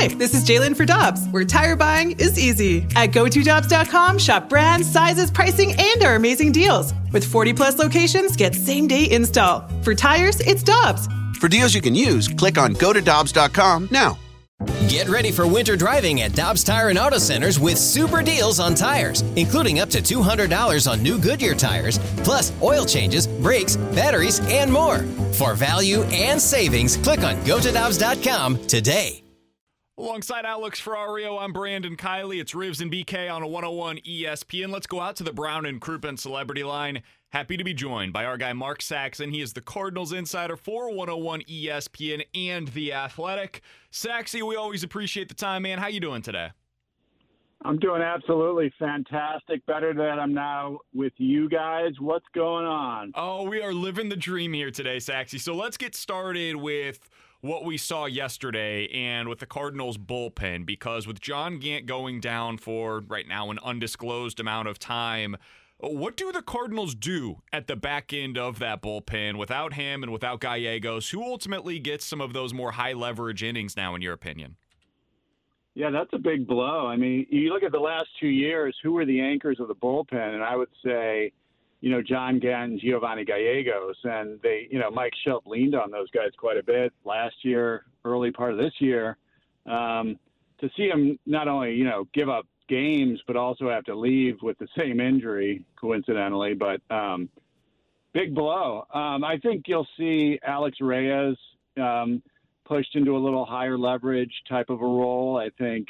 Hi, this is Jalen for Dobbs, where tire buying is easy. At GoToDobbs.com, shop brands, sizes, pricing, and our amazing deals. With 40 plus locations, get same day install. For tires, it's Dobbs. For deals you can use, click on GoToDobbs.com now. Get ready for winter driving at Dobbs Tire and Auto Centers with super deals on tires, including up to $200 on new Goodyear tires, plus oil changes, brakes, batteries, and more. For value and savings, click on GoToDobbs.com today. Alongside Alex Ferrario, I'm Brandon Kiley. It's Rivs and BK on a 101 ESPN. Let's go out to the Brown and Crouppen Celebrity Line. Happy to be joined by our guy Mark Saxon. He is the Cardinals insider for 101 ESPN and The Athletic. Saxy, we always appreciate the time, man. How you doing today? I'm doing absolutely fantastic. Better that I'm now with you guys. What's going on? Oh, we are living the dream here today, Saxy. So let's get started with what we saw yesterday and with the Cardinals bullpen because with John Gant going down for right now an undisclosed amount of time, what do the Cardinals do at the back end of that bullpen without him and without Gallegos? Who ultimately gets some of those more high leverage innings now, in your opinion? Yeah, that's a big blow. I mean, you look at the last two years, who were the anchors of the bullpen? And I would say, you know, John and Giovanni Gallegos. And they, you know, Mike Shildt leaned on those guys quite a bit last year, early part of this year. Um, to see him not only, you know, give up games, but also have to leave with the same injury, coincidentally. But um, big blow. Um, I think you'll see Alex Reyes um, pushed into a little higher leverage type of a role. I think,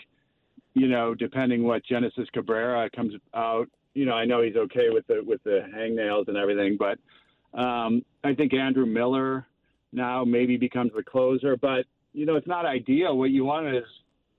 you know, depending what Genesis Cabrera comes out, you know, I know he's okay with the with the hangnails and everything, but um, I think Andrew Miller now maybe becomes the closer. But you know, it's not ideal. What you want is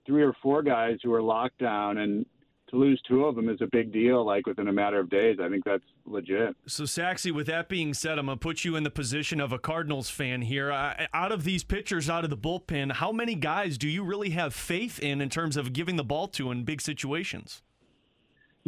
three or four guys who are locked down, and to lose two of them is a big deal. Like within a matter of days, I think that's legit. So, Saxy, with that being said, I'm gonna put you in the position of a Cardinals fan here. Out of these pitchers, out of the bullpen, how many guys do you really have faith in in terms of giving the ball to in big situations?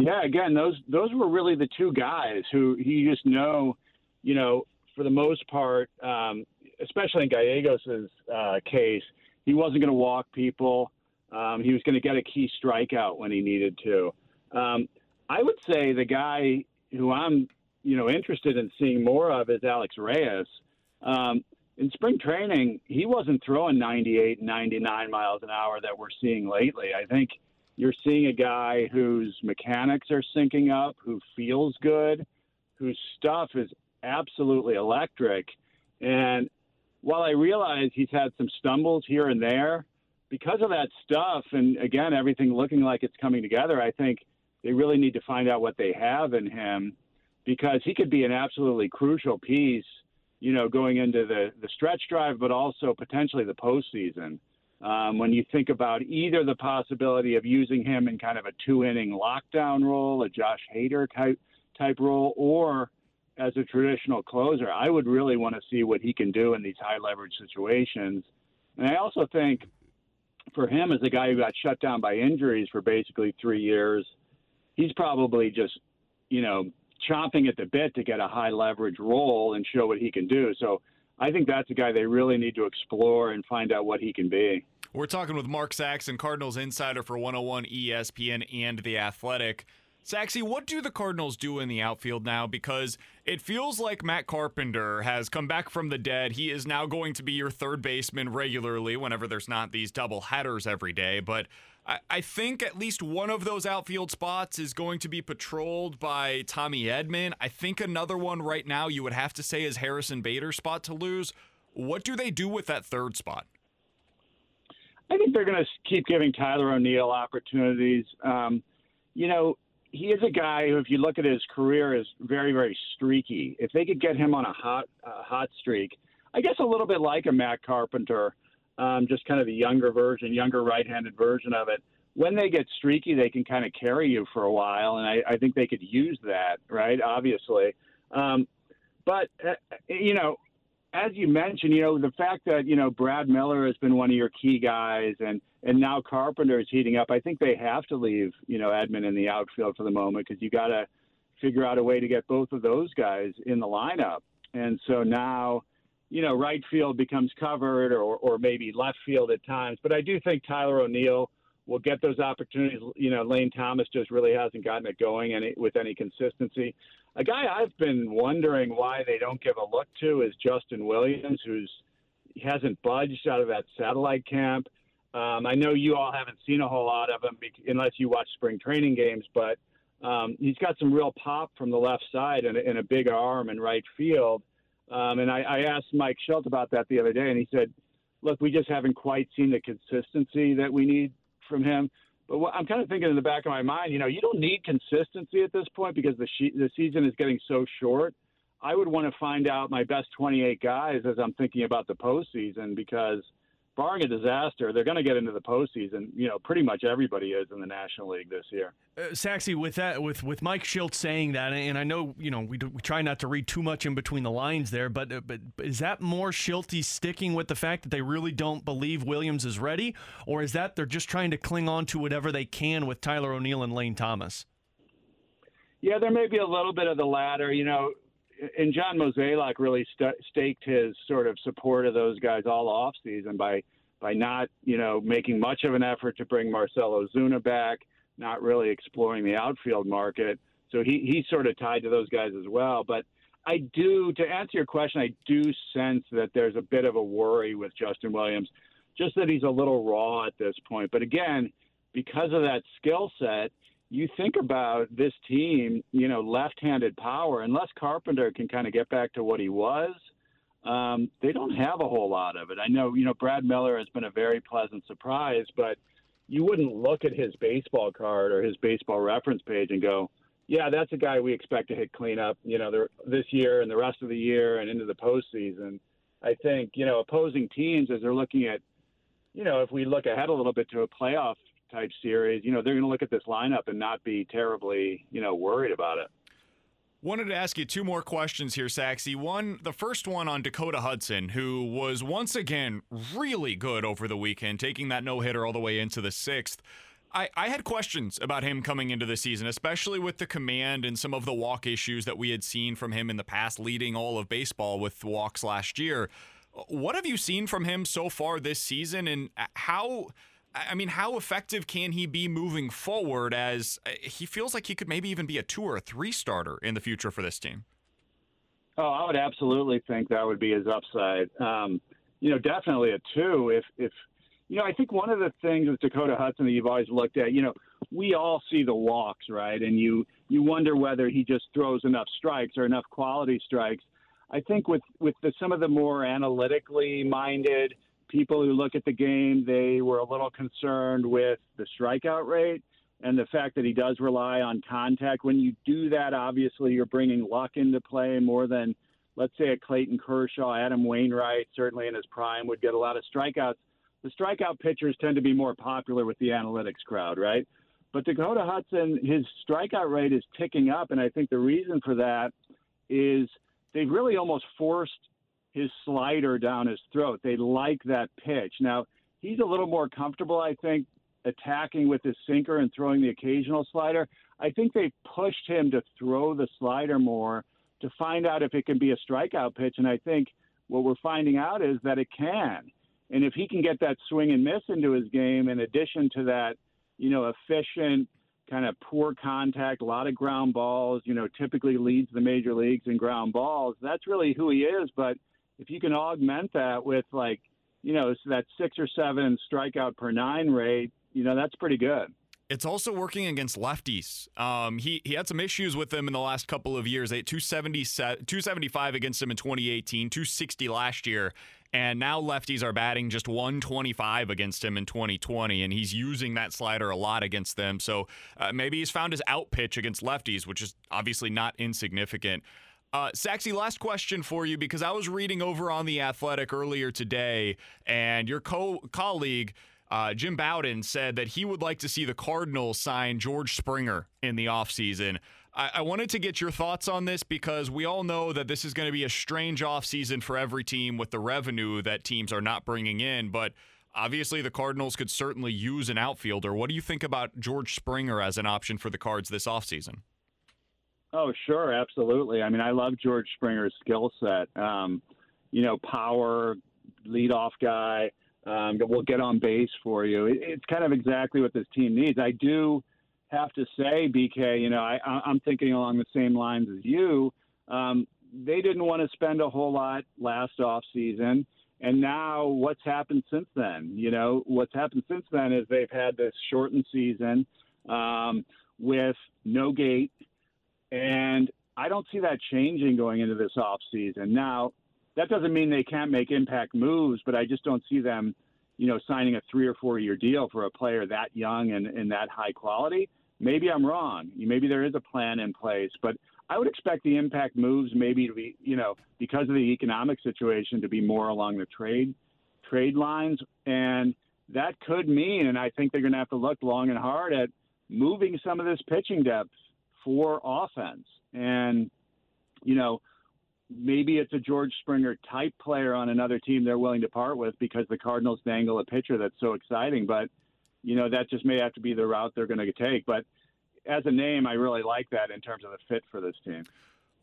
Yeah, again, those those were really the two guys who you just know, you know, for the most part, um, especially in Gallegos' uh, case, he wasn't going to walk people. Um, he was going to get a key strikeout when he needed to. Um, I would say the guy who I'm, you know, interested in seeing more of is Alex Reyes. Um, in spring training, he wasn't throwing 98, 99 miles an hour that we're seeing lately. I think you're seeing a guy whose mechanics are syncing up, who feels good, whose stuff is absolutely electric. And while I realize he's had some stumbles here and there, because of that stuff, and again, everything looking like it's coming together, I think they really need to find out what they have in him because he could be an absolutely crucial piece, you know, going into the, the stretch drive, but also potentially the postseason. Um, when you think about either the possibility of using him in kind of a two inning lockdown role, a Josh Hader type, type role, or as a traditional closer, I would really want to see what he can do in these high leverage situations. And I also think for him as a guy who got shut down by injuries for basically three years, he's probably just, you know, chomping at the bit to get a high leverage role and show what he can do. So I think that's a guy they really need to explore and find out what he can be. We're talking with Mark Saxon, Cardinals insider for 101 ESPN and The Athletic. Saxy, what do the Cardinals do in the outfield now? Because it feels like Matt Carpenter has come back from the dead. He is now going to be your third baseman regularly whenever there's not these double headers every day. But I, I think at least one of those outfield spots is going to be patrolled by Tommy Edman. I think another one right now you would have to say is Harrison Bader's spot to lose. What do they do with that third spot? I think they're going to keep giving Tyler O'Neill opportunities. Um, you know, he is a guy who, if you look at his career, is very, very streaky. If they could get him on a hot, uh, hot streak, I guess a little bit like a Matt Carpenter, um, just kind of the younger version, younger right-handed version of it. When they get streaky, they can kind of carry you for a while, and I, I think they could use that, right? Obviously, um, but uh, you know, as you mentioned, you know, the fact that, you know, Brad Miller has been one of your key guys and, and now Carpenter is heating up, I think they have to leave, you know, Edman in the outfield for the moment because you got to figure out a way to get both of those guys in the lineup. And so now you know, right field becomes covered or, or maybe left field at times. But I do think Tyler O'Neill will get those opportunities. You know, Lane Thomas just really hasn't gotten it going any, with any consistency. A guy I've been wondering why they don't give a look to is Justin Williams, who's hasn't budged out of that satellite camp. Um, I know you all haven't seen a whole lot of him unless you watch spring training games, but um, he's got some real pop from the left side and, and a big arm in right field. Um, and I, I asked Mike Shildt about that the other day, and he said, "Look, we just haven't quite seen the consistency that we need from him." But what, I'm kind of thinking in the back of my mind, you know, you don't need consistency at this point because the she- the season is getting so short. I would want to find out my best 28 guys as I'm thinking about the postseason because – barring a disaster, they're going to get into the postseason. You know, pretty much everybody is in the National League this year. Uh, Saxy, with that, with with Mike Shildt saying that, and I know you know we, do, we try not to read too much in between the lines there, but uh, but is that more Shilty sticking with the fact that they really don't believe Williams is ready, or is that they're just trying to cling on to whatever they can with Tyler O'Neill and Lane Thomas? Yeah, there may be a little bit of the latter. You know, and John Mozeliak really st- staked his sort of support of those guys all off season by by not you know making much of an effort to bring Marcell Ozuna back, not really exploring the outfield market. So he he's sort of tied to those guys as well. But I do to answer your question, I do sense that there's a bit of a worry with Justin Williams, just that he's a little raw at this point. But again, because of that skill set you think about this team, you know, left-handed power. Unless Carpenter can kind of get back to what he was, um, they don't have a whole lot of it. I know, you know, Brad Miller has been a very pleasant surprise, but you wouldn't look at his baseball card or his baseball reference page and go, "Yeah, that's a guy we expect to hit cleanup." You know, this year and the rest of the year and into the postseason. I think you know opposing teams as they're looking at, you know, if we look ahead a little bit to a playoff type series, you know, they're going to look at this lineup and not be terribly, you know, worried about it. Wanted to ask you two more questions here, Saxy. One, the first one on Dakota Hudson, who was once again really good over the weekend, taking that no hitter all the way into the sixth. I, I had questions about him coming into the season, especially with the command and some of the walk issues that we had seen from him in the past, leading all of baseball with walks last year. What have you seen from him so far this season, and how I mean, how effective can he be moving forward as uh, he feels like he could maybe even be a two or a three starter in the future for this team? Oh, I would absolutely think that would be his upside. Um, you know, definitely a two. If, if, you know, I think one of the things with Dakota Hudson that you've always looked at, you know, we all see the walks, right? And you, you wonder whether he just throws enough strikes or enough quality strikes. I think with, with the, some of the more analytically minded, people who look at the game, they were a little concerned with the strikeout rate and the fact that he does rely on contact. When you do that, obviously you're bringing luck into play more than, let's say, a Clayton Kershaw, Adam Wainwright, certainly in his prime, would get a lot of strikeouts. The strikeout pitchers tend to be more popular with the analytics crowd, right? But Dakota Hudson, his strikeout rate is ticking up, and I think the reason for that is they've really almost forced his slider down his throat. They like that pitch. Now, he's a little more comfortable, I think, attacking with his sinker and throwing the occasional slider. I think they pushed him to throw the slider more to find out if it can be a strikeout pitch. And I think what we're finding out is that it can. And if he can get that swing and miss into his game, in addition to that, you know, efficient, kind of poor contact, a lot of ground balls, you know, typically leads the major leagues in ground balls, that's really who he is. But if you can augment that with like, you know, that six or seven strikeout per nine rate, you know, that's pretty good. It's also working against lefties. Um, he he had some issues with them in the last couple of years. They had 275 against him in 2018, 260 last year, and now lefties are batting just 125 against him in 2020, and he's using that slider a lot against them. So uh, maybe he's found his out pitch against lefties, which is obviously not insignificant. Uh, Saxy, last question for you because I was reading over on The Athletic earlier today, and your co- colleague, uh, Jim Bowden, said that he would like to see the Cardinals sign George Springer in the offseason. I-, I wanted to get your thoughts on this because we all know that this is going to be a strange offseason for every team with the revenue that teams are not bringing in, but obviously the Cardinals could certainly use an outfielder. What do you think about George Springer as an option for the Cards this offseason? Oh, sure, absolutely. I mean, I love George Springer's skill set. Um, you know, power, leadoff guy. Um, will get on base for you. It, it's kind of exactly what this team needs. I do have to say, BK, you know, I, I'm thinking along the same lines as you. Um, they didn't want to spend a whole lot last off season. And now what's happened since then? You know, what's happened since then is they've had this shortened season um, with no gate. And I don't see that changing going into this off season. Now, that doesn't mean they can't make impact moves, but I just don't see them, you know, signing a three or four year deal for a player that young and, and that high quality. Maybe I'm wrong. Maybe there is a plan in place, but I would expect the impact moves maybe to be, you know, because of the economic situation to be more along the trade trade lines. And that could mean, and I think they're going to have to look long and hard at moving some of this pitching depth for offense. And, you know, maybe it's a George Springer type player on another team they're willing to part with because the Cardinals dangle a pitcher that's so exciting. But, you know, that just may have to be the route they're going to take. But as a name, I really like that in terms of the fit for this team.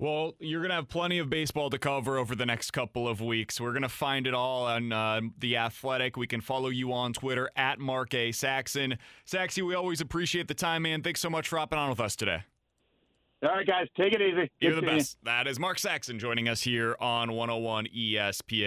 Well, you're going to have plenty of baseball to cover over the next couple of weeks. We're going to find it all on uh, The Athletic. We can follow you on Twitter at Mark A. Saxon. Saxy, we always appreciate the time, man. Thanks so much for hopping on with us today. All right, guys, take it easy. You're the best. You. That is Mark Saxon joining us here on 101 ESPN.